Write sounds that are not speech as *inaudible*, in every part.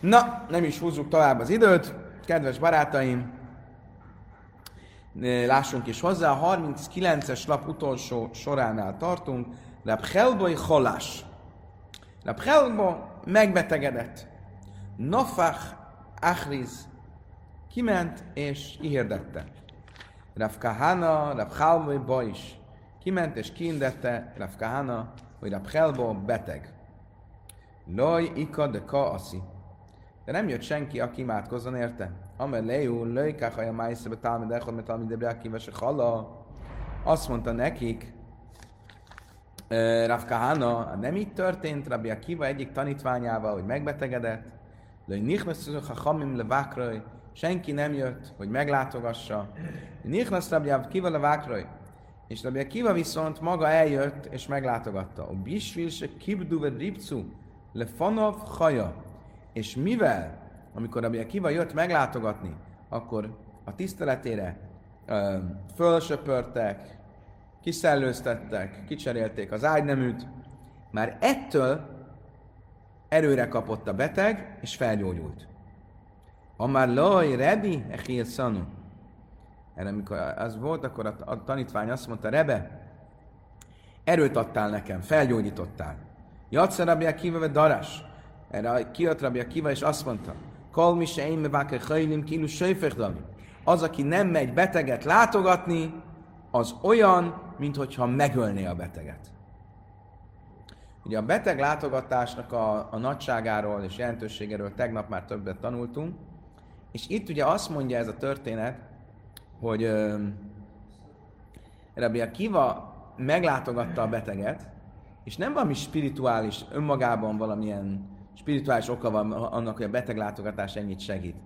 Na, nem is húzzuk tovább az időt. Kedves barátaim, lássunk is hozzá. A 39-es lap utolsó soránál tartunk. Rab Helboy Holás. Rab Helbo megbetegedett. Nofach Achriz kiment és kihirdette. Rav Kahana, Rav is. Kiment és kiindette Rav Kahana, hogy Rav beteg. Loj ika de ka aszi. De nem jött senki, aki imádkozzon érte. Amer lejú, löj kachaja májszebe talmid echod, mert akiva se hala. Azt mondta nekik, Rav Kahana, nem így történt, Rabbi Akiva egyik tanítványával, hogy megbetegedett, Löj nichnasz a hamim levákraj, senki nem jött, hogy meglátogassa. Nichnasz Rabbi Akiva levákraj, és Rabbi Akiva viszont maga eljött és meglátogatta. A bisvil se kibduve ripcu, le fanov haja. És mivel, amikor Rabbi Akiva jött meglátogatni, akkor a tiszteletére ö, fölsöpörtek, kiszellőztettek, kicserélték az ágyneműt, már ettől erőre kapott a beteg, és felgyógyult. Amár loj, rebi, echil szanu. Erre, amikor az volt, akkor a, a tanítvány azt mondta, Rebe, erőt adtál nekem, felgyógyítottál. Jatsza Rabbi Akiva Erre kijött Rabbi Akiva, és azt mondta, Kol mi se én meváke hajlim kínu Az, aki nem megy beteget látogatni, az olyan, mintha megölné a beteget. Ugye a beteg látogatásnak a, a nagyságáról és jelentőségéről tegnap már többet tanultunk, és itt ugye azt mondja ez a történet, hogy uh, Rabbi Akiva meglátogatta a beteget, és nem valami spirituális, önmagában valamilyen spirituális oka van annak, hogy a beteg látogatás ennyit segít,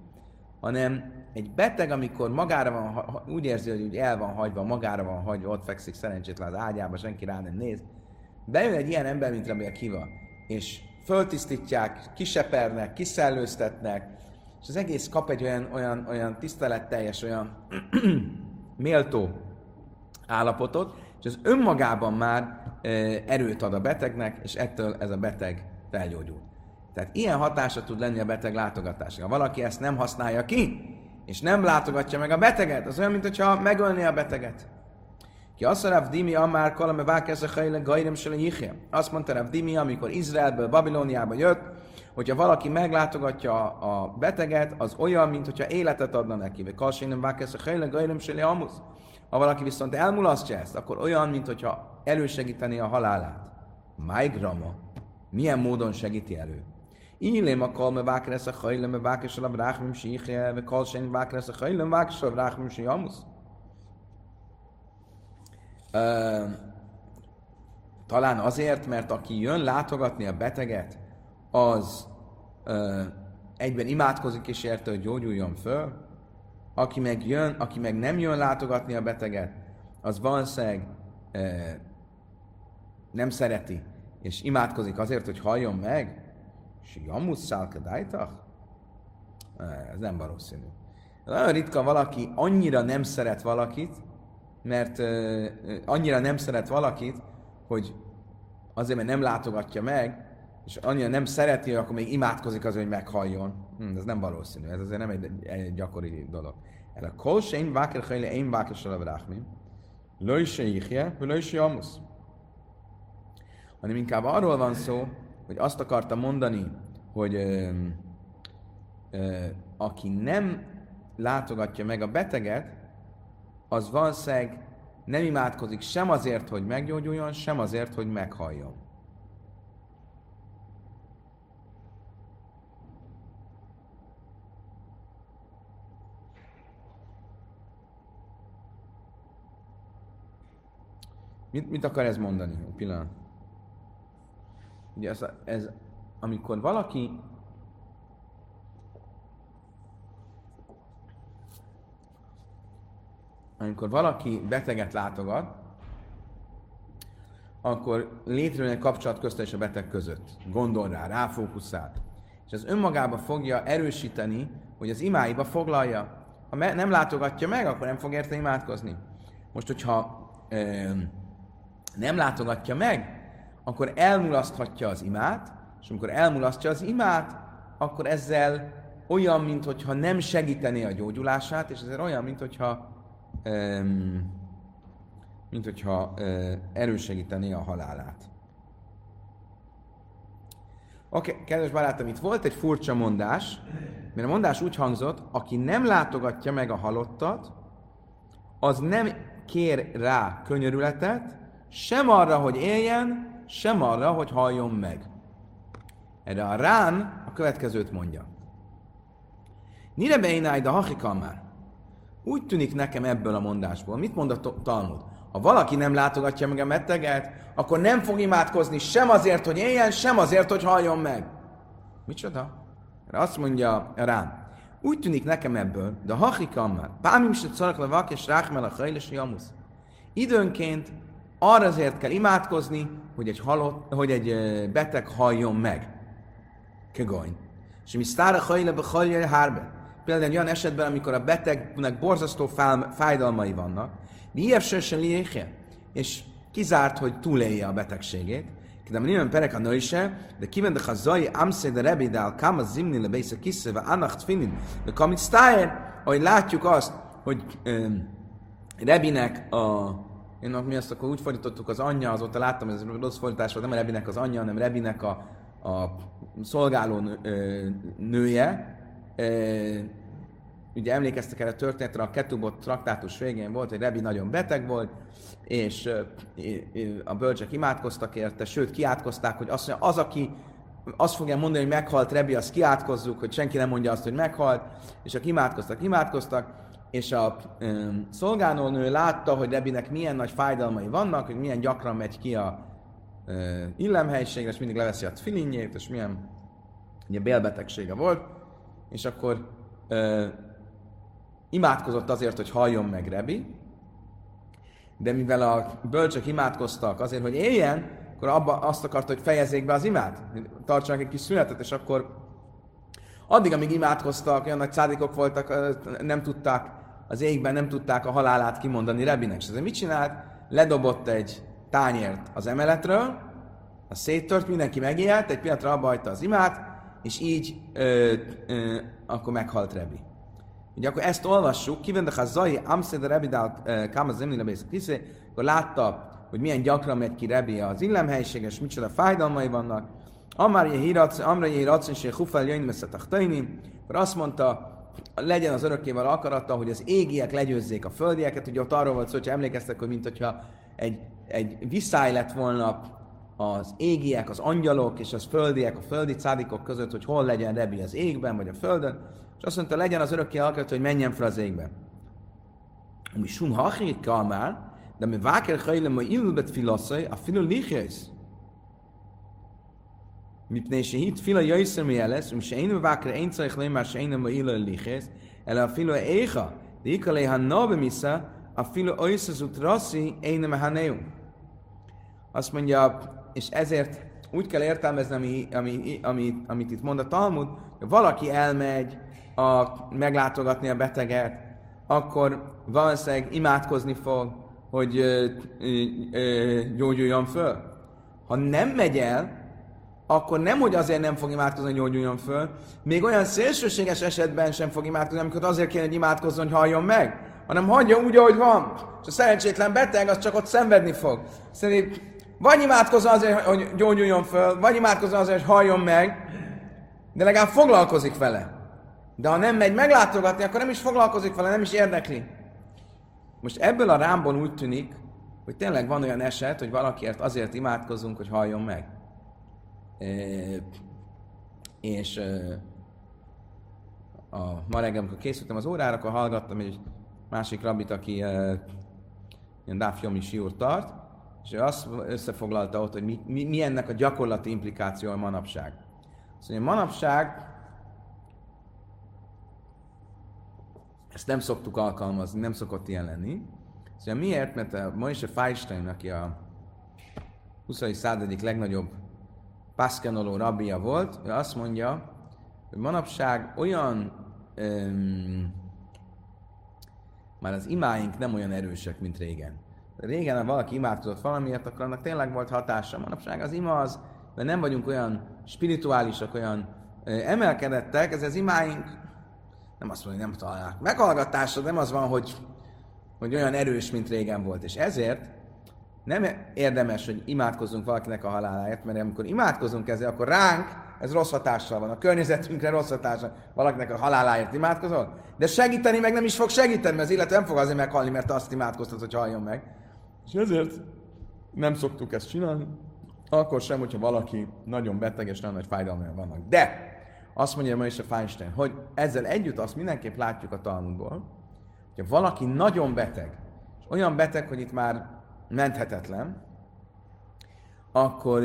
hanem egy beteg, amikor magára van, úgy érzi, hogy el van hagyva, magára van hagyva, ott fekszik szerencsétlen az ágyába, senki rá nem néz, bejön egy ilyen ember, mint Rabbi Akiva, és föltisztítják, kisepernek, kiszellőztetnek, és az egész kap egy olyan, olyan, olyan tiszteletteljes, olyan *clears throat* méltó állapotot, és az önmagában már erőt ad a betegnek, és ettől ez a beteg felgyógyul. Tehát ilyen hatása tud lenni a beteg látogatása. Ha valaki ezt nem használja ki, és nem látogatja meg a beteget, az olyan, mintha megölné a beteget. Ki azt mondja, Dimi Amár Kalame Vákesz a Hajle Gajrem Azt mondta Rav Dimi, amikor Izraelből Babilóniába jött, hogyha valaki meglátogatja a beteget, az olyan, mint hogyha életet adna neki. Vagy Kalsénem Vákesz a Hajle Gajrem Amusz. Ha valaki viszont elmulasztja ezt, akkor olyan, mint hogyha elősegíteni a halálát. Májgrama. Milyen módon segíti elő? Ilém a kalme vákres a hajlem, vákres a bráchmim síche, ve kalsén vákres a hajlem, vákres a bráchmim amusz. Talán azért, mert aki jön látogatni a beteget, az egyben imádkozik és érte, hogy gyógyuljon föl. Aki meg jön, aki meg nem jön látogatni a beteget, az valószínűleg nem szereti, és imádkozik azért, hogy halljon meg, és jamusz szálkadájtach? Ez nem valószínű. Nagyon ritka valaki annyira nem szeret valakit, mert uh, annyira nem szeret valakit, hogy azért, mert nem látogatja meg, és annyira nem szereti, akkor még imádkozik az, hogy meghalljon. Hm, ez nem valószínű, ez azért nem egy, egy gyakori dolog. El a kol se én váker hajle, én váker se levrachmim. Löj se ihje, löj se amusz. Hanem inkább arról van szó, hogy azt akarta mondani, hogy ö, ö, aki nem látogatja meg a beteget, az valószínűleg nem imádkozik sem azért, hogy meggyógyuljon, sem azért, hogy meghalljon. Mit, mit akar ez mondani? Pillanat. Ugye ez, ez, amikor valaki amikor valaki beteget látogat, akkor létrejön egy kapcsolat közt és a beteg között. Gondol rá, ráfókuszál. És ez önmagába fogja erősíteni, hogy az imáiba foglalja. Ha me- nem látogatja meg, akkor nem fog érte imádkozni. Most, hogyha ö, nem látogatja meg, akkor elmulaszthatja az imát, és amikor elmulasztja az imát, akkor ezzel olyan, mintha nem segítené a gyógyulását, és ezért olyan, mintha um, mint hogyha uh, erősegítené a halálát. Oké, okay, kedves barátom, itt volt egy furcsa mondás, mert a mondás úgy hangzott, aki nem látogatja meg a halottat, az nem kér rá könyörületet, sem arra, hogy éljen, sem arra, hogy halljon meg. Erre a rán a következőt mondja. Nire beináj, a már. Úgy tűnik nekem ebből a mondásból. Mit mond a Talmud? Ha valaki nem látogatja meg a beteget, akkor nem fog imádkozni sem azért, hogy éljen, sem azért, hogy halljon meg. Micsoda? Azt mondja rám. Úgy tűnik nekem ebből, de hachikam már. Pámim se szarak le és rákmel a hajles jamusz. Időnként arra azért kell imádkozni, hogy egy, halott, hogy egy beteg halljon meg. Kegony. És mi sztára hajle be hárbe. Például egy olyan esetben, amikor a betegnek borzasztó fájdalmai vannak, mi se és kizárt, hogy túlélje a betegségét, de nem perek a nőse, de kiven de hazai amsze de rebi de al kama zimni le bésze kisze, ve anacht de kamit stájer, ahogy látjuk azt, hogy um, Rebinek a én mi azt akkor úgy fordítottuk az anyja, azóta láttam, ez rossz fordítás volt, nem a Rebinek az anyja, hanem Rebinek a, a szolgáló nője. Ugye emlékeztek erre a történetre, a Ketubot traktátus végén volt, hogy Rebi nagyon beteg volt, és a bölcsek imádkoztak érte, sőt kiátkozták, hogy azt mondja, az, aki azt fogja mondani, hogy meghalt Rebi, azt kiátkozzuk, hogy senki nem mondja azt, hogy meghalt, és akik imádkoztak, imádkoztak, és a um, szolgálónő látta, hogy Rebinek milyen nagy fájdalmai vannak, hogy milyen gyakran megy ki a uh, illemhelyiségre, és mindig leveszi a filinjét, és milyen ugye bélbetegsége volt, és akkor uh, imádkozott azért, hogy halljon meg Rebi, de mivel a bölcsök imádkoztak azért, hogy éljen, akkor abba azt akarta, hogy fejezzék be az imát, tartsanak egy kis szünetet, és akkor addig, amíg imádkoztak, olyan nagy szádikok voltak, nem tudták az égben nem tudták a halálát kimondani Rebinek. És ezért mit csinált? Ledobott egy tányért az emeletről, a széttört, mindenki megijedt, egy pillanatra abba hagyta az imát, és így ö, ö, akkor meghalt Rebi. Ugye akkor ezt olvassuk, kivendek a Zai Amszed Rebi dál Káma Zemni Lebész Kiszé, akkor látta, hogy milyen gyakran megy ki Rebi az illemhelyiség, és micsoda fájdalmai vannak. Amár je hírac, amra je hírac, és je hufel jöjjön akkor azt mondta, legyen az örökkével akarata, hogy az égiek legyőzzék a földieket. Ugye ott arról volt szó, hogy emlékeztek, hogy mint hogyha egy, egy viszály lett volna az égiek, az angyalok és az földiek, a földi cádikok között, hogy hol legyen Rebi az égben vagy a földön, és azt mondta, legyen az örökké akarat, hogy menjen fel az égben. Mi sum hachik kalmár, de mi váker hajlem, hogy illubet filaszai, a filu lichjaisz. מפני שהיא תפילה יויסר מיילס, ומשאינו מבקר אין צריך לומר שאינו מועיל לליכס, אלא אפילו איכה, דאיקה להנו במיסה, אפילו אויסר זוטרוסי אינו מהנאו. Azt mondja, és ezért úgy kell értelmezni, ami, ami, ami, amit itt mond a Talmud, hogy valaki elmegy a, meglátogatni a beteget, akkor valószínűleg imádkozni fog, hogy ö, ö, ö, gyógyuljon föl. Ha nem megy el, akkor nem, hogy azért nem fog imádkozni, hogy gyógyuljon föl, még olyan szélsőséges esetben sem fog imádkozni, amikor azért kéne, hogy imádkozzon, hogy halljon meg, hanem hagyja úgy, ahogy van. És a szerencsétlen beteg az csak ott szenvedni fog. Szerint vagy imádkozzon azért, hogy gyógyuljon föl, vagy imádkozzon azért, hogy halljon meg, de legalább foglalkozik vele. De ha nem megy meglátogatni, akkor nem is foglalkozik vele, nem is érdekli. Most ebből a rámból úgy tűnik, hogy tényleg van olyan eset, hogy valakiért azért imádkozunk, hogy halljon meg és a ma reggel, amikor készültem az órára, akkor hallgattam egy másik rabit, aki ilyen Dáfjomi siúr tart, és ő azt összefoglalta ott, hogy mi, mi, mi ennek a gyakorlati implikáció a manapság. Szóval manapság ezt nem szoktuk alkalmazni, nem szokott ilyen lenni. Szóval miért? Mert a Moise Feinstein, aki a 20. század legnagyobb Pászkenoló rabbia volt, ő azt mondja, hogy manapság olyan, öm, már az imáink nem olyan erősek, mint régen. Régen, ha valaki imádkozott valamiért, akkor annak tényleg volt hatása. Manapság az ima az, mert nem vagyunk olyan spirituálisak, olyan emelkedettek, ez az imáink, nem azt mondja, hogy nem találják. Meghallgatásra nem az van, hogy, hogy olyan erős, mint régen volt. És ezért nem érdemes, hogy imádkozzunk valakinek a haláláért, mert amikor imádkozunk ezzel, akkor ránk ez rossz hatással van. A környezetünkre rossz hatással. Valakinek a haláláért imádkozol? De segíteni meg nem is fog segíteni, mert az illető nem fog azért meghalni, mert azt imádkoztat, hogy haljon meg. És ezért nem szoktuk ezt csinálni. Akkor sem, hogyha valaki nagyon beteg és nagyon nagy fájdalmai vannak. De azt mondja ma is a Feinstein, hogy ezzel együtt azt mindenképp látjuk a Talmudból, hogyha valaki nagyon beteg, és olyan beteg, hogy itt már menthetetlen, akkor,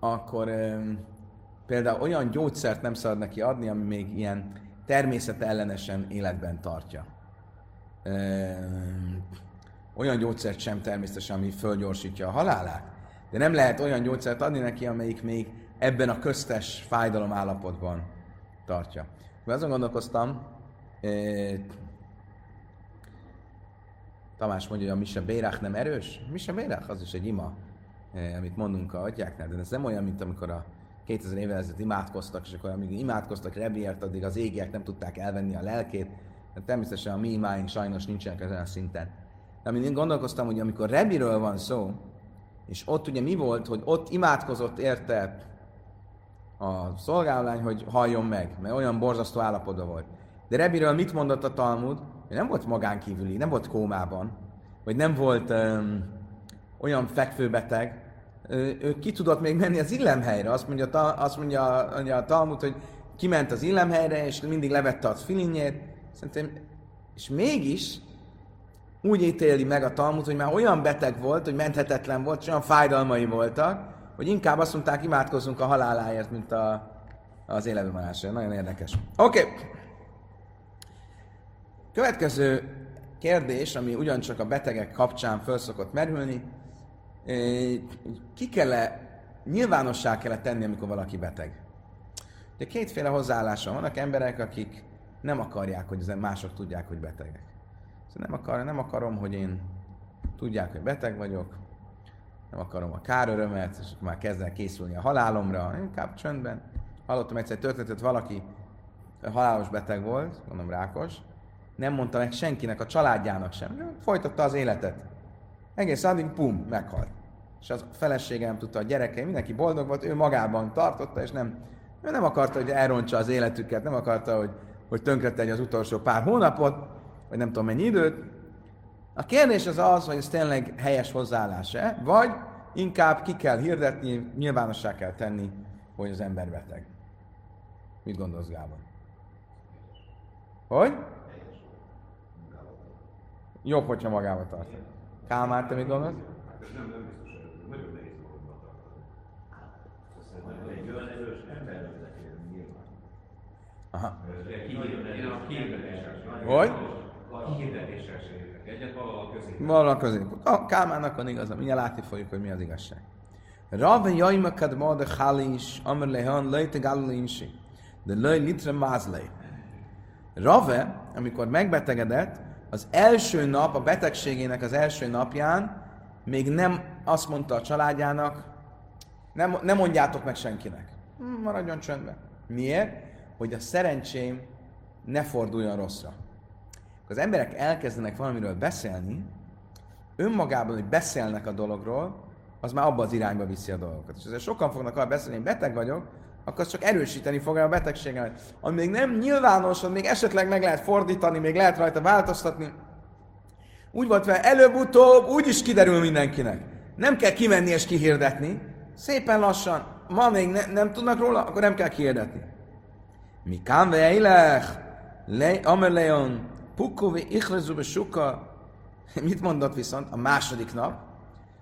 akkor például olyan gyógyszert nem szabad neki adni, ami még ilyen természet ellenesen életben tartja. Olyan gyógyszert sem természetesen, ami fölgyorsítja a halálát, de nem lehet olyan gyógyszert adni neki, amelyik még ebben a köztes fájdalom állapotban tartja. Mert azon gondolkoztam, Tamás mondja, hogy a Mise Bérák nem erős. Mise Bérák az is egy ima, amit mondunk a atyáknál, de ez nem olyan, mint amikor a 2000 évvel ezelőtt imádkoztak, és akkor amíg imádkoztak Rebiért, addig az égiek nem tudták elvenni a lelkét. De természetesen a mi imáink sajnos nincsenek ezen a szinten. De amit én gondolkoztam, hogy amikor Rebiről van szó, és ott ugye mi volt, hogy ott imádkozott érte a szolgálány, hogy halljon meg, mert olyan borzasztó állapotban volt. De Rebiről mit mondott a Talmud? Hogy nem volt magánkívüli, nem volt kómában, vagy nem volt um, olyan fekvőbeteg, ő ki tudott még menni az illemhelyre. Azt mondja, azt mondja, mondja a Talmud, hogy kiment az illemhelyre, és mindig levette a filinjét. Szerintem, és mégis úgy ítéli meg a Talmud, hogy már olyan beteg volt, hogy menthetetlen volt, és olyan fájdalmai voltak, hogy inkább azt mondták, imádkozzunk a haláláért, mint a, az életben Nagyon érdekes. Oké. Okay. Következő kérdés, ami ugyancsak a betegek kapcsán föl szokott merülni, ki kell -e, nyilvánossá kell -e tenni, amikor valaki beteg. De kétféle hozzáállása vannak emberek, akik nem akarják, hogy mások tudják, hogy betegek. Szóval nem, akar, nem akarom, hogy én tudják, hogy beteg vagyok, nem akarom a kárörömet, és akkor már kezd készülni a halálomra, inkább csöndben. Hallottam egyszer egy történetet, valaki halálos beteg volt, mondom rákos, nem mondta meg senkinek, a családjának sem. Folytatta az életet. Egész addig, pum, meghalt. És az felesége nem tudta, a gyerekei, mindenki boldog volt, ő magában tartotta, és nem, ő nem akarta, hogy elrontsa az életüket, nem akarta, hogy, hogy tönkretegye az utolsó pár hónapot, vagy nem tudom mennyi időt. A kérdés az az, hogy ez tényleg helyes hozzáállás-e, vagy inkább ki kell hirdetni, nyilvánossá kell tenni, hogy az ember beteg. Mit gondolsz, Gábor? Hogy? Jobb, hogyha magába tartja. Kálmár, te mit gondolsz? Hát ez nem, nem biztos, hogy nagyon nehéz magunkba tartani. Egy olyan erős nyilván. Aha. Hogy? Valahol közé. Valahol közé. A Kálmának van igaza, mindjárt látni fogjuk, hogy mi az igazság. Rav jajmakad ma de chalis, amr lehan, lejte galilinsi. De lej litre mázlej. Rave, amikor megbetegedett, az első nap, a betegségének az első napján még nem azt mondta a családjának, nem, nem mondjátok meg senkinek. Hm, maradjon csöndben. Miért? Hogy a szerencsém ne forduljon rosszra. Az emberek elkezdenek valamiről beszélni, önmagában, hogy beszélnek a dologról, az már abba az irányba viszi a dolgokat. És ezért sokan fognak arra beszélni, hogy beteg vagyok, akkor az csak erősíteni fogja a betegségemet. Ami még nem nyilvános, még esetleg meg lehet fordítani, még lehet rajta változtatni. Úgy volt vele, előbb-utóbb úgy is kiderül mindenkinek. Nem kell kimenni és kihirdetni. Szépen lassan. Ma még ne, nem tudnak róla, akkor nem kell kihirdetni. Mi kám vejlech, le, amer leon, pukkovi ichlezu suka. *laughs* Mit mondott viszont a második nap?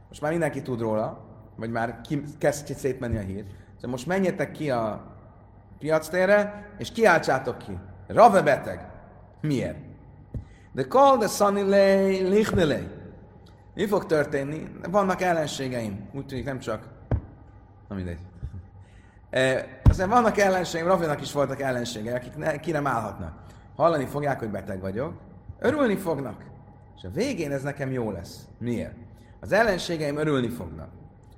Most már mindenki tud róla, vagy már ki, kezd szétmenni a hír. Szóval most menjetek ki a piactérre, és kiáltsátok ki. Rave beteg. Miért? De call the sunny lay, lichnelay. Mi fog történni? Vannak ellenségeim. Úgy tűnik nem csak... Na mindegy. E, aztán vannak ellenségeim, Ravinak is voltak ellenségei, akik ne, ki nem állhatnak. Hallani fogják, hogy beteg vagyok, örülni fognak. És a végén ez nekem jó lesz. Miért? Az ellenségeim örülni fognak.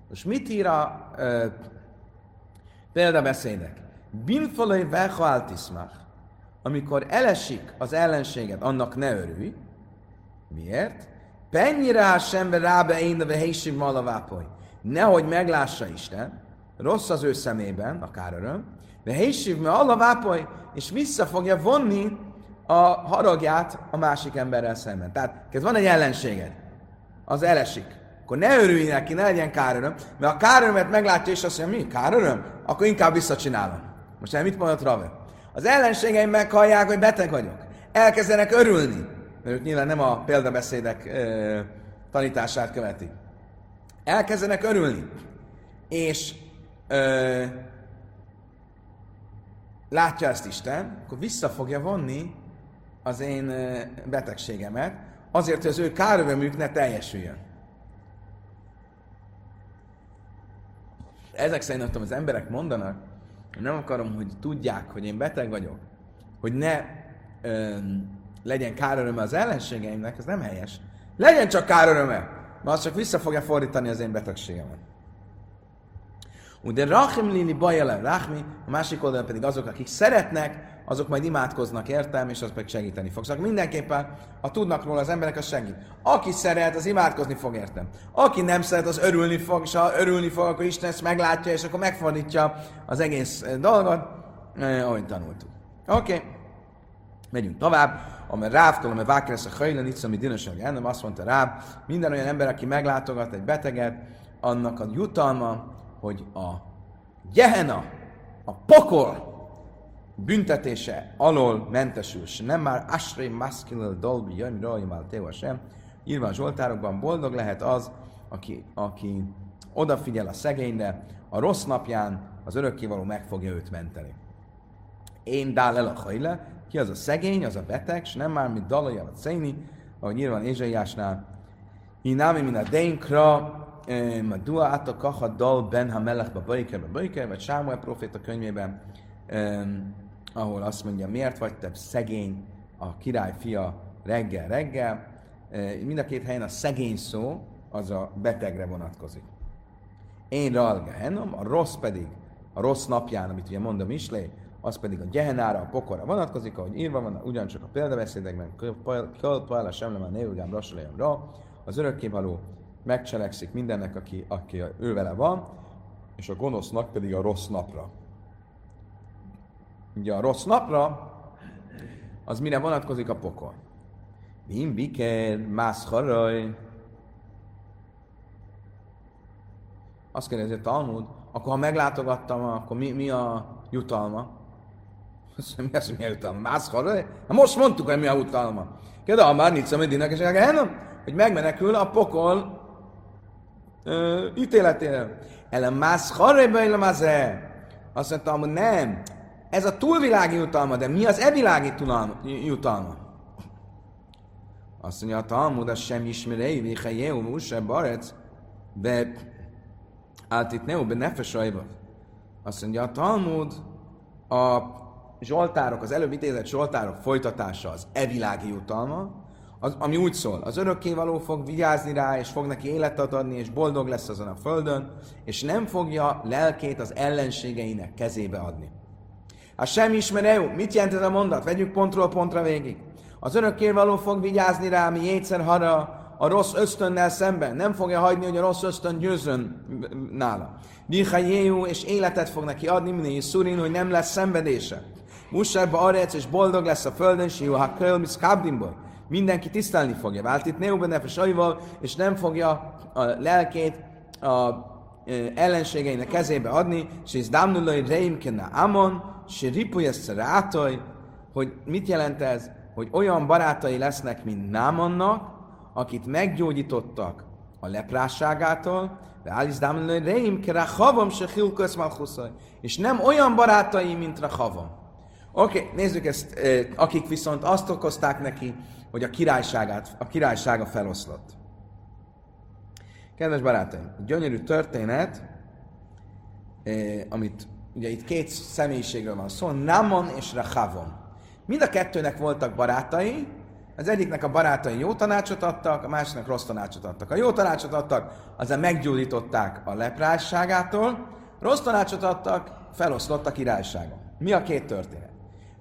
Most mit ír a Példabeszédek. Binfolai vecha altismach. Amikor elesik az ellenséged, annak ne örülj. Miért? Pennyire sembe rábe én a helység malavápoly. Nehogy meglássa Isten, rossz az ő szemében, akár öröm, de helység alavápoly, és vissza fogja vonni a haragját a másik emberrel szemben. Tehát, ez van egy ellenséged, az elesik. Akkor ne örülj neki, ne legyen káröröm, mert a kárörömet meglátja, és azt mondja, mi, káröröm? Akkor inkább visszacsinálom. Most el mit mondott Rave? Az ellenségeim meghallják, hogy beteg vagyok. Elkezdenek örülni. Mert ők nyilván nem a példabeszédek ö, tanítását követik. Elkezdenek örülni. És ö, látja ezt Isten, akkor vissza fogja vonni az én betegségemet, azért, hogy az ő kárövömük ne teljesüljön. Ezek szerint az emberek mondanak, nem akarom, hogy tudják, hogy én beteg vagyok, hogy ne ö, legyen káröröme az ellenségeimnek, ez nem helyes. Legyen csak káröröme, mert az csak vissza fogja fordítani az én betegségemet. De Rachim Lili Bajele Rachmi, a másik oldalon pedig azok, akik szeretnek, azok majd imádkoznak értem, és az pedig segíteni fog. Szóval mindenképpen, ha tudnak róla az emberek, az segít. Aki szeret, az imádkozni fog értem. Aki nem szeret, az örülni fog, és ha örülni fog, akkor Isten ezt meglátja, és akkor megfordítja az egész eh, dolgot, eh, ahogy tanultuk. Oké. Okay. Megyünk tovább. Amely rávtól, amely vákeresz a hajlan, itt ami dinasság nem azt mondta rá, minden olyan ember, aki meglátogat egy beteget, annak a jutalma, hogy a Gehenna, a pokol büntetése alól mentesül, és nem már Asrei Maskilel Dolbi Jön Rajmal Téva sem. Írva a Zsoltárokban boldog lehet az, aki, aki odafigyel a szegényre, a rossz napján az örökkévaló meg fogja őt menteni. Én dál el a hajle, ki az a szegény, az a beteg, és nem már, mint dalajjal a széni, ahogy nyilván Ézsaiásnál. Inámi, mint a dénkra, át kaha dal ben ha melechbe bajker, bajker, vagy Sámuel proféta könyvében, ahol azt mondja, miért vagy te szegény, a király fia reggel-reggel. Mind a két helyen a szegény szó az a betegre vonatkozik. Én ralga henom, a rossz pedig a rossz napján, amit ugye mondom Mislé, az pedig a gyehenára, a pokorra vonatkozik, ahogy írva van, ugyancsak a példabeszédekben, Pajla Semlem, a Névgám, Rassalajamra, az örökkévaló megcselekszik mindennek, aki, aki ő vele van, és a gonosznak pedig a rossz napra. Ugye a rossz napra, az mire vonatkozik a pokol. Bim biker, mász. Azt kérdezi a Talmud, akkor ha meglátogattam, akkor mi, mi a jutalma? Azt mondja, mi az, mi a jutalma? Mász haraj? Hát most mondtuk, hogy mi a jutalma. Kérde, a már nincs, amit és hogy megmenekül a pokol ö, ítéletéről. Ellen mász haraj, bejlem az Azt mondta, hogy nem, ez a túlvilági jutalma, de mi az evilági jutalma? Azt mondja, a Talmud, az sem ismerei, vihe jéhu, se barec, be át itt neu, be nefes Azt mondja, a Talmud, a Zsoltárok, az előbb idézett Zsoltárok folytatása az evilági jutalma, az, ami úgy szól, az örökkévaló fog vigyázni rá, és fog neki életet adni, és boldog lesz azon a földön, és nem fogja lelkét az ellenségeinek kezébe adni. A sem ismerő. Mit jelent ez a mondat? Vegyük pontról pontra végig. Az örökkévaló fog vigyázni rá, mi jétszer hara a rossz ösztönnel szemben. Nem fogja hagyni, hogy a rossz ösztön győzön nála. Jéhu, és életet fog neki adni, minél szurin, hogy nem lesz szenvedése. Musárba arec, és boldog lesz a földön, és jó, ha kölmisz Mindenki tisztelni fogja. Vált itt Neuben nefes és nem fogja a lelkét a ellenségeinek kezébe adni, és ez dámnulai reimkena amon, se ripuja szerátoj, hogy mit jelent ez, hogy olyan barátai lesznek, mint Námannak, akit meggyógyítottak a leprásságától, de Alice Dámlő Reim, kera havam se hilkösz és nem olyan barátai, mint Rachavam. Oké, okay, nézzük ezt, akik viszont azt okozták neki, hogy a királyságát, a királysága feloszlott. Kedves barátaim, gyönyörű történet, amit ugye itt két személyiségről van szó, Namon és Rahavon. Mind a kettőnek voltak barátai, az egyiknek a barátai jó tanácsot adtak, a másiknak rossz tanácsot adtak. A jó tanácsot adtak, azzal meggyógyították a leprásságától, rossz tanácsot adtak, feloszlott a királysága. Mi a két történet?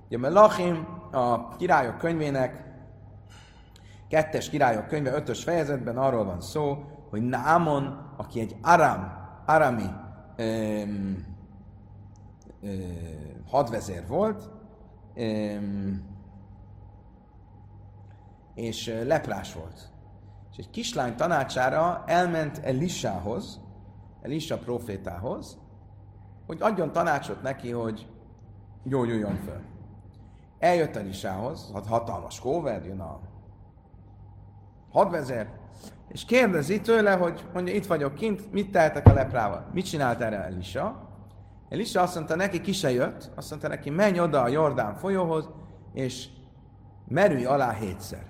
Ugye Melachim a királyok könyvének, kettes királyok könyve, ötös fejezetben arról van szó, hogy Námon, aki egy Aram, Arami öm, öm, hadvezér volt, öm, és leprás volt. És egy kislány tanácsára elment Elisához, Elisa profétához, hogy adjon tanácsot neki, hogy gyógyuljon föl. Eljött Elisához, hát hatalmas kóver, jön a hadvezér, és kérdezi tőle, hogy mondja, itt vagyok kint, mit tehetek a leprával? Mit csinált erre Elisa? Elisa azt mondta neki, ki se jött, azt mondta neki, menj oda a Jordán folyóhoz, és merülj alá hétszer.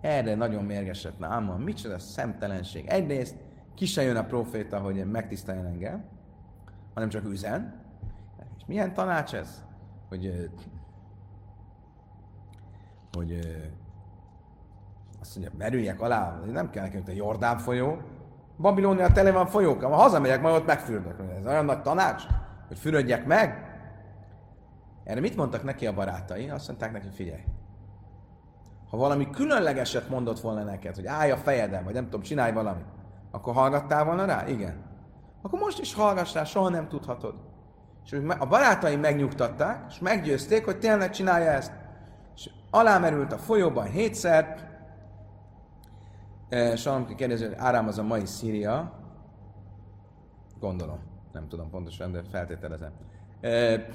Erre nagyon mérgesett Náman. Micsoda szemtelenség. Egyrészt ki se jön a proféta, hogy megtiszteljen engem, hanem csak üzen. És milyen tanács ez? Hogy, hogy azt mondja, merüljek alá, nem kell nekem a Jordán folyó, Babilónia tele van folyókkal, ha hazamegyek, majd ott megfürdök. Ez olyan nagy tanács, hogy fürödjek meg. Erre mit mondtak neki a barátai? Azt mondták neki, figyelj, ha valami különlegeset mondott volna neked, hogy állj a fejedem, vagy nem tudom, csinálj valamit, akkor hallgattál volna rá? Igen. Akkor most is hallgass rá, soha nem tudhatod. És a barátaim megnyugtatták, és meggyőzték, hogy tényleg csinálja ezt. És alámerült a folyóban hétszer, Salamki kérdezi, hogy Árám az a mai Szíria. Gondolom. Nem tudom pontosan, de feltételezem. E, e,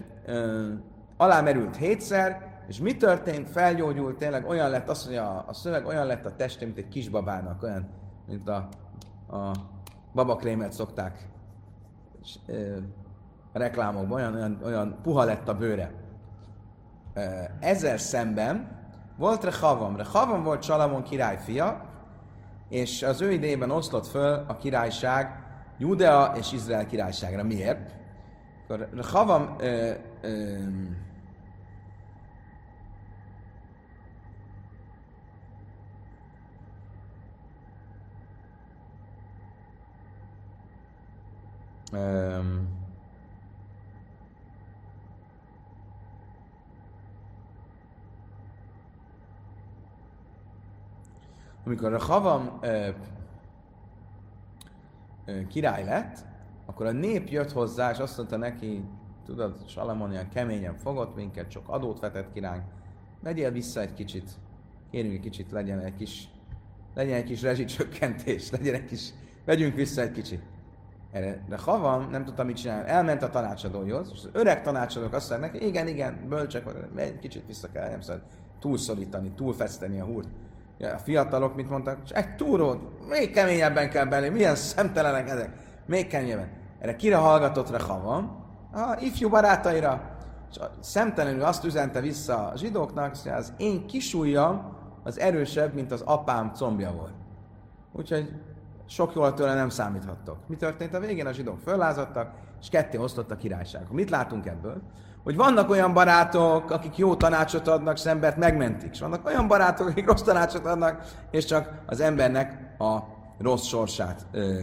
alámerült hétszer, és mi történt? Felgyógyult, tényleg olyan lett, azt mondja, a szöveg olyan lett a teste, mint egy kisbabának, olyan, mint a, a babakrémet szokták e, a reklámokban, olyan, olyan, olyan puha lett a bőre. E, ezzel szemben volt Rehavam. Rehavam volt Salamon király fia, és az ő idejében oszlott föl a királyság Judea és Izrael királyságra. Miért? Akkor Havam ö, ö, Um, amikor a Havam ö, ö, király lett, akkor a nép jött hozzá, és azt mondta neki, tudod, Salamon ilyen keményen fogott minket, sok adót vetett kiránk, vegyél vissza egy kicsit, kérjünk egy kicsit, legyen egy kis, legyen egy kis rezsicsökkentés, *laughs* legyen egy kis, vegyünk vissza egy kicsit. Erre, de Havam nem tudta mit csinálni, elment a tanácsadóhoz, és az öreg tanácsadók azt mondják neki, igen, igen, bölcsek, egy kicsit vissza kell, nem szabad túlszorítani, túlfeszteni a húrt. Ja, a fiatalok mit mondtak? Egy túrót, még keményebben kell belé, milyen szemtelenek ezek, még keményebben. Erre kire hallgatott Rehavam? A ifjú barátaira. És szemtelenül azt üzente vissza a zsidóknak, hogy az én kisújjam az erősebb, mint az apám combja volt. Úgyhogy sok jól tőle nem számíthattok. Mi történt a végén? A zsidók föllázadtak, és ketté osztott a királyság. Mit látunk ebből? Hogy vannak olyan barátok, akik jó tanácsot adnak, és embert megmentik. És vannak olyan barátok, akik rossz tanácsot adnak, és csak az embernek a rossz sorsát ö,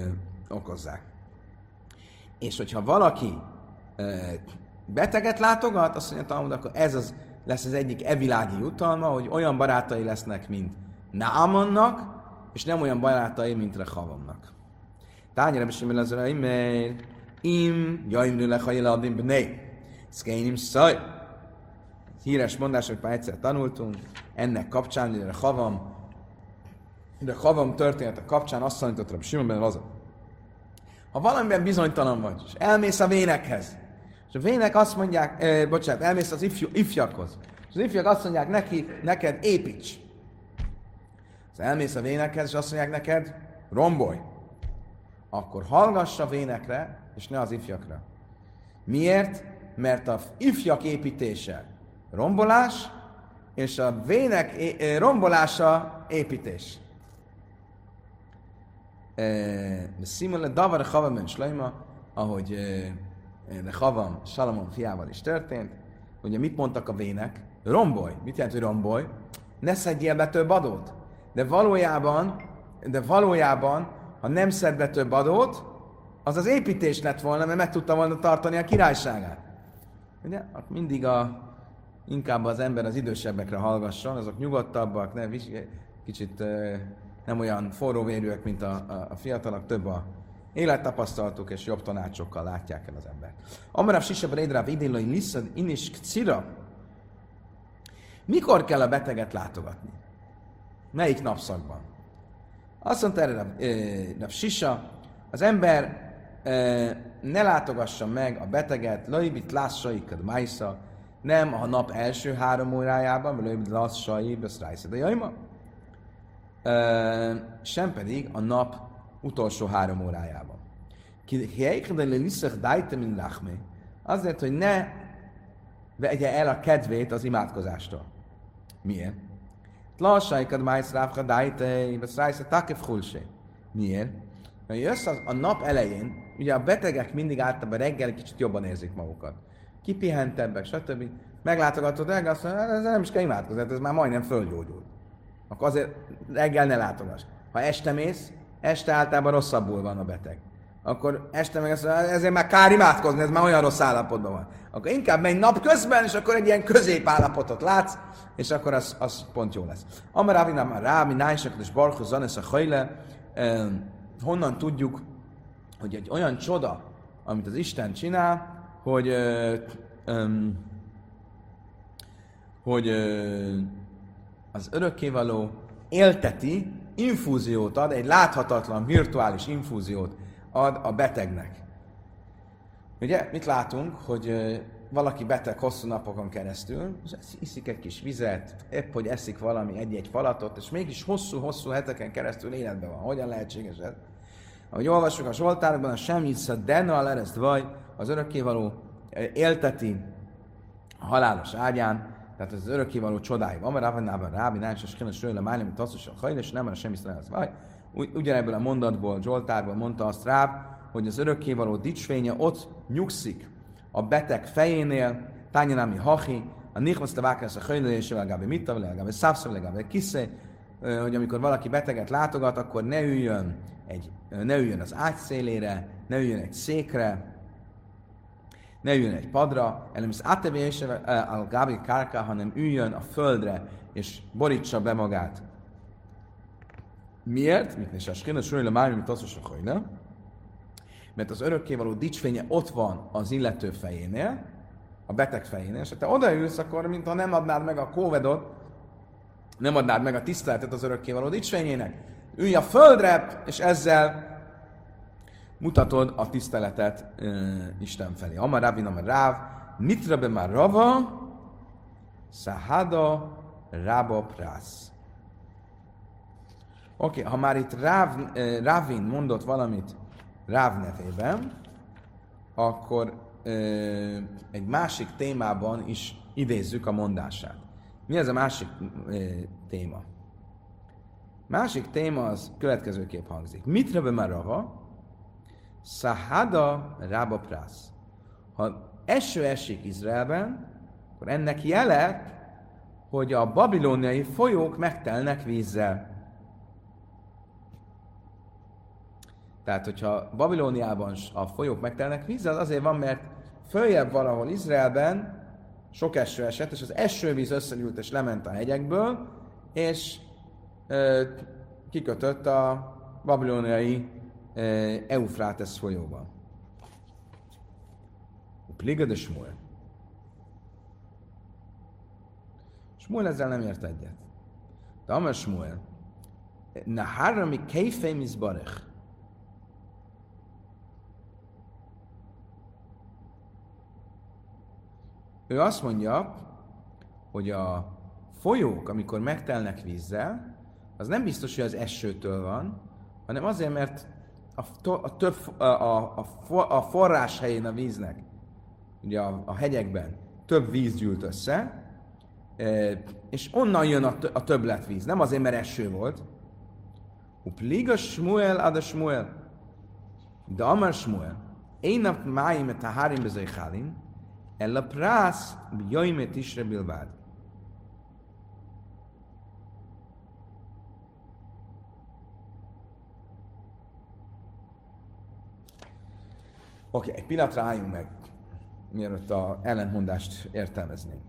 okozzák. És hogyha valaki ö, beteget látogat, azt mondja Talmud, akkor ez az, lesz az egyik evilági jutalma, hogy olyan barátai lesznek, mint Naamannak, és nem olyan barátai, mint Rehavamnak. Tányra besemel az im, jaimnő lechajel adim bnei. Szkénim szaj. Híres mondás, hogy már egyszer tanultunk, ennek kapcsán, hogy a havam, de havam története kapcsán azt tanított hogy Simon az. Ha valamiben bizonytalan vagy, és elmész a vénekhez, és a vének azt mondják, eh, bocsánat, elmész az ifjú, ifjakhoz, és az ifjak azt mondják neki, neked építs. Az elmész a vénekhez, és azt mondják neked, rombolj. Akkor hallgass a vénekre, és ne az ifjakra. Miért? Mert a ifjak építése rombolás, és a vének rombolása építés. Szimule davar Havamen Slajma, ahogy Havam Salamon fiával is történt, ugye mit mondtak a vének? Rombolj. Mit jelent, hogy rombolj? Ne szedjél be több adót. De valójában, de valójában, ha nem szed be több adót, az az építés lett volna, mert meg tudta volna tartani a királyságát. Ugye? Ott mindig a, inkább az ember az idősebbekre hallgasson, azok nyugodtabbak, ne, kicsit nem olyan forróvérűek, mint a, a, a fiatalok, több a élettapasztalatuk és jobb tanácsokkal látják el az embert. Amarav Sisabra Édráv idén, liszad inis cira. Mikor kell a beteget látogatni? Melyik napszakban? Azt mondta erre a Sisa, az ember ne látogassa meg a beteget, lajbit lássaikat májsza, nem a nap első három órájában, vagy lajbit lássai, beszrájsza, de jaima, e, sem pedig a nap utolsó három órájában. Azért, hogy ne vegye el a kedvét az imádkozástól. Miért? Lassaikad májsz rávka dájtei, beszrájsz takef. Miért? Mert jössz az, a nap elején, ugye a betegek mindig általában reggel kicsit jobban érzik magukat. Kipihentebbek, stb. Meglátogatod reggel, azt mondja, ez nem is kell imádkozni, ez már majdnem földgyógyult. Akkor azért reggel ne látogass. Ha este mész, este általában rosszabbul van a beteg. Akkor este meg azt mondja, ezért már kár imádkozni, ez már olyan rossz állapotban van. Akkor inkább menj nap közben, és akkor egy ilyen középállapotot látsz, és akkor az, az pont jó lesz. Amar nem már Rámi, Nájsak, és Barhoz, Zanesz, a Hajle, honnan tudjuk, hogy egy olyan csoda, amit az Isten csinál, hogy, ö, ö, hogy ö, az örökkévaló élteti, infúziót ad, egy láthatatlan, virtuális infúziót ad a betegnek. Ugye, mit látunk, hogy valaki beteg hosszú napokon keresztül, és iszik egy kis vizet, épp hogy eszik valami egy-egy falatot, és mégis hosszú-hosszú heteken keresztül életben van. Hogyan lehetséges ez? Ahogy olvassuk a Zsoltárban, a sem a dena a lereszt vaj, az örökkévaló élteti a halálos ágyán, tehát az örökkévaló csodáig. Van, mert Ravanában Rábi, Nács, és Kénes Rőle, Májlem, mint Tasszus, a Hajl, és nem a semmi az vaj. Ugyanebből a mondatból, Zsoltárban mondta azt rá, hogy az örökkévaló dicsvénye ott nyugszik a beteg fejénél, tányanámi hachi, a nichmasz tevákász a hajlélésével, legalább mitta, legalább szávszor, legalább kisze, hogy amikor valaki beteget látogat, akkor ne üljön, egy, ne üljön az ágy szélére, ne üljön egy székre, ne üljön egy padra, elem az átevésre a Gábi Kárka, hanem üljön a földre, és borítsa be magát. Miért? Mit is a röjle már, mint az a Mert az örökkévaló dicsfénye ott van az illető fejénél, a beteg fejénél, és ha te odaülsz, akkor mintha nem adnád meg a kóvedot, nem adnád meg a tiszteletet az örökkévaló dicsfényének. Ülj a földre, és ezzel mutatod a tiszteletet uh, Isten felé. Amar Rabin, Amar Ráv, Nitra be már Rava, Sahada Raba Prász. Oké, okay, ha már itt Ráv, uh, Rávin mondott valamit Ráv nevében, akkor uh, egy másik témában is idézzük a mondását. Mi ez a másik uh, téma? Másik téma az következőképp hangzik. Mit rebe már rava? Sahada Rába Prász. Ha eső esik Izraelben, akkor ennek jele, hogy a babilóniai folyók megtelnek vízzel. Tehát, hogyha Babilóniában a folyók megtelnek vízzel, az azért van, mert följebb valahol Izraelben sok eső esett, és az esővíz összegyűlt és lement a hegyekből, és kikötött a babilóniai Eufrátesz folyóban. Pliga de Smuel. Smuel ezzel nem ért egyet. De Amar Smuel, Nahara mi kejfej mizbarech. Ő azt mondja, hogy a folyók, amikor megtelnek vízzel, az nem biztos, hogy az esőtől van, hanem azért, mert a, a, több, a, a, a, a forrás helyén a víznek, ugye a, a hegyekben több víz gyűlt össze, e, és onnan jön a, a többletvíz. Nem azért, mert eső volt. Upliga Shmuel ad a Shmuel. De Amar Shmuel. Én nap máim et harim bezeichalim, el a prász bjoimet isre bilbád. Oké, okay, egy pillanatra álljunk meg, mielőtt a ellentmondást értelmeznénk.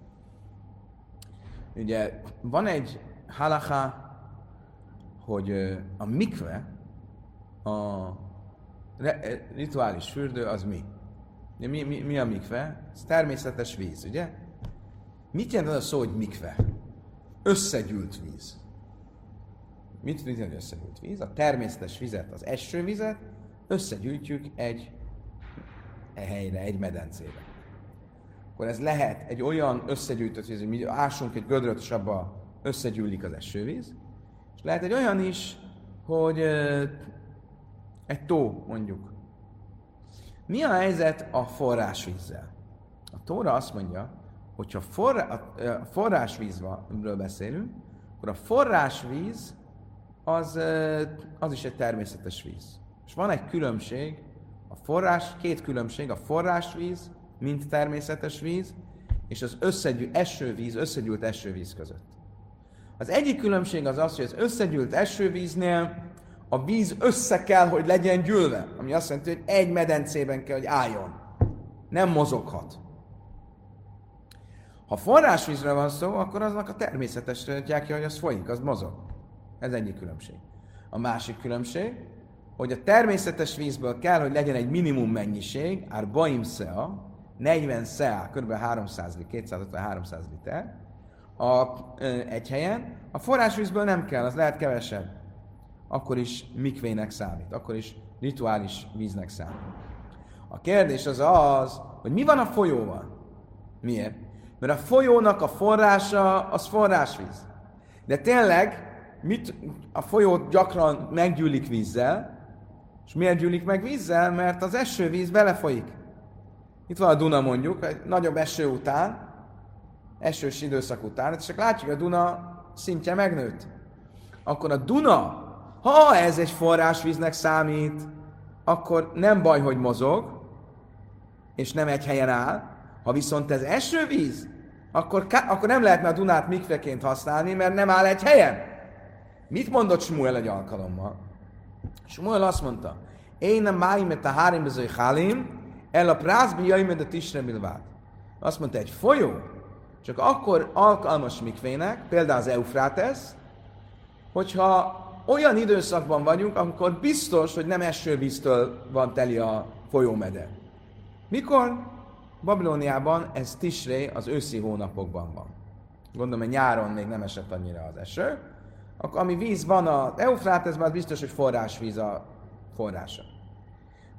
Ugye van egy halacha, hogy a mikve, a rituális fürdő az mi? Mi, mi, mi a mikve? Ez természetes víz, ugye? Mit jelent az a szó, hogy mikve? Összegyűlt víz. Mit, jelent összegyűlt víz? A természetes vizet, az esővizet összegyűjtjük egy helyre, egy medencébe. Akkor ez lehet egy olyan összegyűjtött víz, hogy mi ásunk egy gödröt, és abba összegyűlik az esővíz, és lehet egy olyan is, hogy egy tó, mondjuk. Mi a helyzet a forrásvízzel? A tóra azt mondja, hogyha forrá, a forrásvízről beszélünk, akkor a forrásvíz az, az is egy természetes víz. És van egy különbség, a forrás, két különbség, a forrásvíz, mint természetes víz, és az összegyűlt esővíz, összegyűlt esővíz között. Az egyik különbség az az, hogy az összegyűlt esővíznél a víz össze kell, hogy legyen gyűlve. Ami azt jelenti, hogy egy medencében kell, hogy álljon. Nem mozoghat. Ha forrásvízre van szó, akkor aznak a természetes gyákja, hogy az folyik, az mozog. Ez egyik különbség. A másik különbség, hogy a természetes vízből kell, hogy legyen egy minimum mennyiség, ár baim szea, 40 szea, kb. 300 250-300 liter, a, egy helyen. A forrásvízből nem kell, az lehet kevesebb akkor is mikvének számít, akkor is rituális víznek számít. A kérdés az az, hogy mi van a folyóval? Miért? Mert a folyónak a forrása az forrásvíz. De tényleg mit, a folyó gyakran meggyűlik vízzel, és miért gyűlik meg vízzel? Mert az esővíz belefolyik. Itt van a Duna mondjuk, egy nagyobb eső után, esős időszak után, és csak látjuk, a Duna szintje megnőtt. Akkor a Duna ha ez egy forrásvíznek számít, akkor nem baj, hogy mozog, és nem egy helyen áll. Ha viszont ez esővíz, akkor, akkor nem lehetne a Dunát mikveként használni, mert nem áll egy helyen. Mit mondott Smuel egy alkalommal? Smuel azt mondta, én nem máim a hárim bezai halim, el a prászbi jöjjön a tisre bilvát. Azt mondta, egy folyó csak akkor alkalmas mikvének, például az Eufrátesz, hogyha olyan időszakban vagyunk, amikor biztos, hogy nem esővíztől van teli a folyómeder. Mikor? Babilóniában ez Tisré az őszi hónapokban van. Gondolom, hogy nyáron még nem esett annyira az eső. Akkor ami víz van a Eufráteszben, az biztos, hogy forrásvíz a forrása.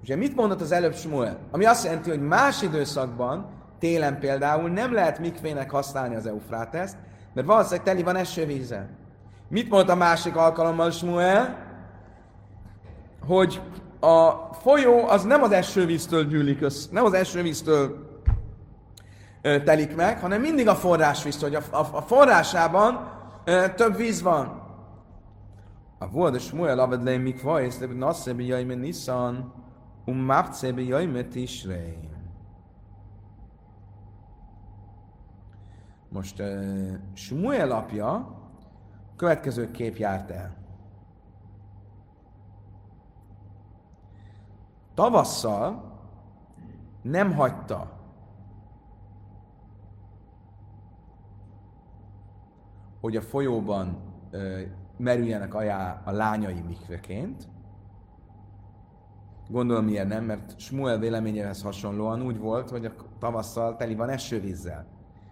Ugye mit mondott az előbb Smuel? Ami azt jelenti, hogy más időszakban, télen például nem lehet mikvének használni az Eufráteszt, mert valószínűleg teli van esővízzel. Mit mondta a másik alkalommal Smuel? Hogy a folyó az nem az esővíztől gyűlik össze, nem az esővíztől telik meg, hanem mindig a forrásvíztől, hogy a, a, a forrásában több víz van. A volt a Smuel aved mik vajsz, de nasze bi jajme nisan, um mapce bi jajme tisrein. Most uh, Smuel apja következő kép járt el. Tavasszal nem hagyta hogy a folyóban merüljenek ajá a lányai mikveként. Gondolom miért nem, mert Smuel véleményéhez hasonlóan úgy volt, hogy a tavasszal teli van esővízzel.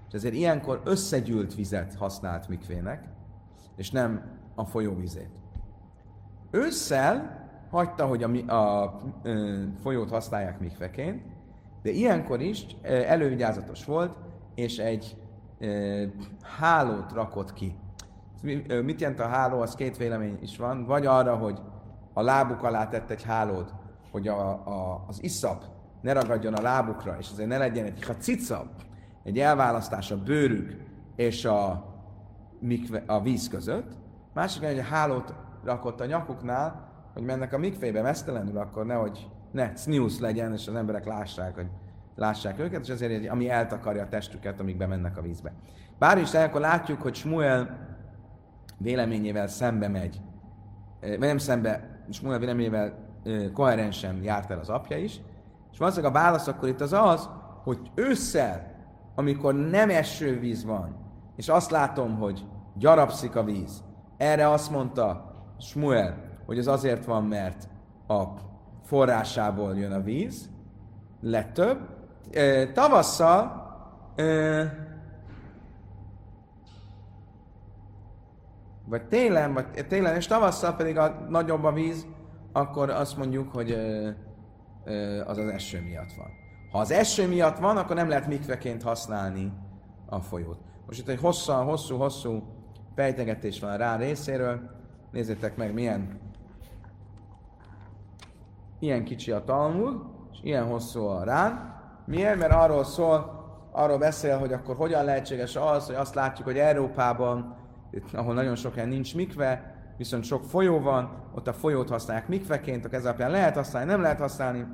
És ezért ilyenkor összegyűlt vizet használt mikvének, és nem a folyóvizét. Ősszel hagyta, hogy a, a, a folyót használják mikveként, de ilyenkor is elővigyázatos volt, és egy e, hálót rakott ki. Mit jelent a háló? Az két vélemény is van. Vagy arra, hogy a lábuk alá tett egy hálót, hogy a, a, az iszap ne ragadjon a lábukra, és azért ne legyen egy cica, egy elválasztás a bőrük és a mikve, a víz között, másik egy hálót rakott a nyakuknál, hogy mennek a mikvébe mesztelenül, akkor nehogy ne cniusz legyen, és az emberek lássák, hogy lássák őket, és azért ami eltakarja a testüket, amíg bemennek a vízbe. Bár is akkor látjuk, hogy Smuel véleményével szembe megy, vagy nem szembe, Smuel véleményével koherensen járt el az apja is, És valószínűleg a válasz akkor itt az az, hogy ősszel, amikor nem esővíz van, és azt látom, hogy gyarapszik a víz, erre azt mondta Smuel, hogy ez azért van, mert a forrásából jön a víz, lett több. Tavasszal vagy télen, vagy télen és tavasszal pedig a nagyobb a víz, akkor azt mondjuk, hogy az az eső miatt van. Ha az eső miatt van, akkor nem lehet mikveként használni a folyót. Most itt egy hosszú, hosszú, hosszú fejtegetés van rá részéről. Nézzétek meg, milyen ilyen kicsi a Talmud, és ilyen hosszú a rán. Miért? Mert arról szól, arról beszél, hogy akkor hogyan lehetséges az, hogy azt látjuk, hogy Európában, ahol nagyon sok helyen nincs mikve, viszont sok folyó van, ott a folyót használják mikveként, a alapján lehet használni, nem lehet használni.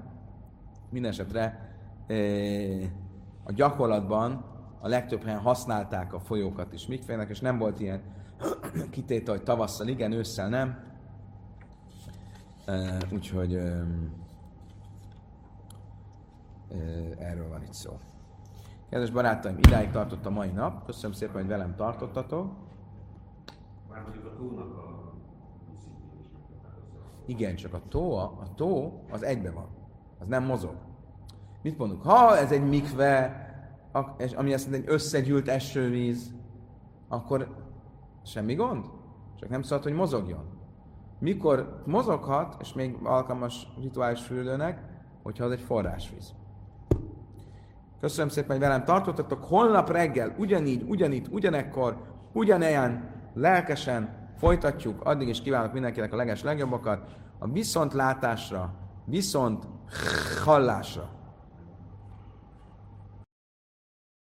Mindenesetre a gyakorlatban a legtöbb helyen használták a folyókat is mikvének, és nem volt ilyen *clears throat* kitétel, hogy tavasszal igen, ősszel nem. Úgyhogy erről van itt szó. Kedves barátaim, idáig tartott a mai nap. Köszönöm szépen, hogy velem tartottatok. Igen, csak a tó, a tó az egybe van. Az nem mozog. Mit mondunk? Ha ez egy mikve, ami azt mondja, egy összegyűlt esővíz, akkor semmi gond. Csak nem szabad, hogy mozogjon. Mikor mozoghat, és még alkalmas rituális fürdőnek, hogyha az egy forrásvíz. Köszönöm szépen, hogy velem tartottatok. Holnap reggel ugyanígy, ugyanitt, ugyanekkor, ugyanilyen lelkesen folytatjuk. Addig is kívánok mindenkinek a leges legjobbakat. A viszontlátásra, viszont hallásra.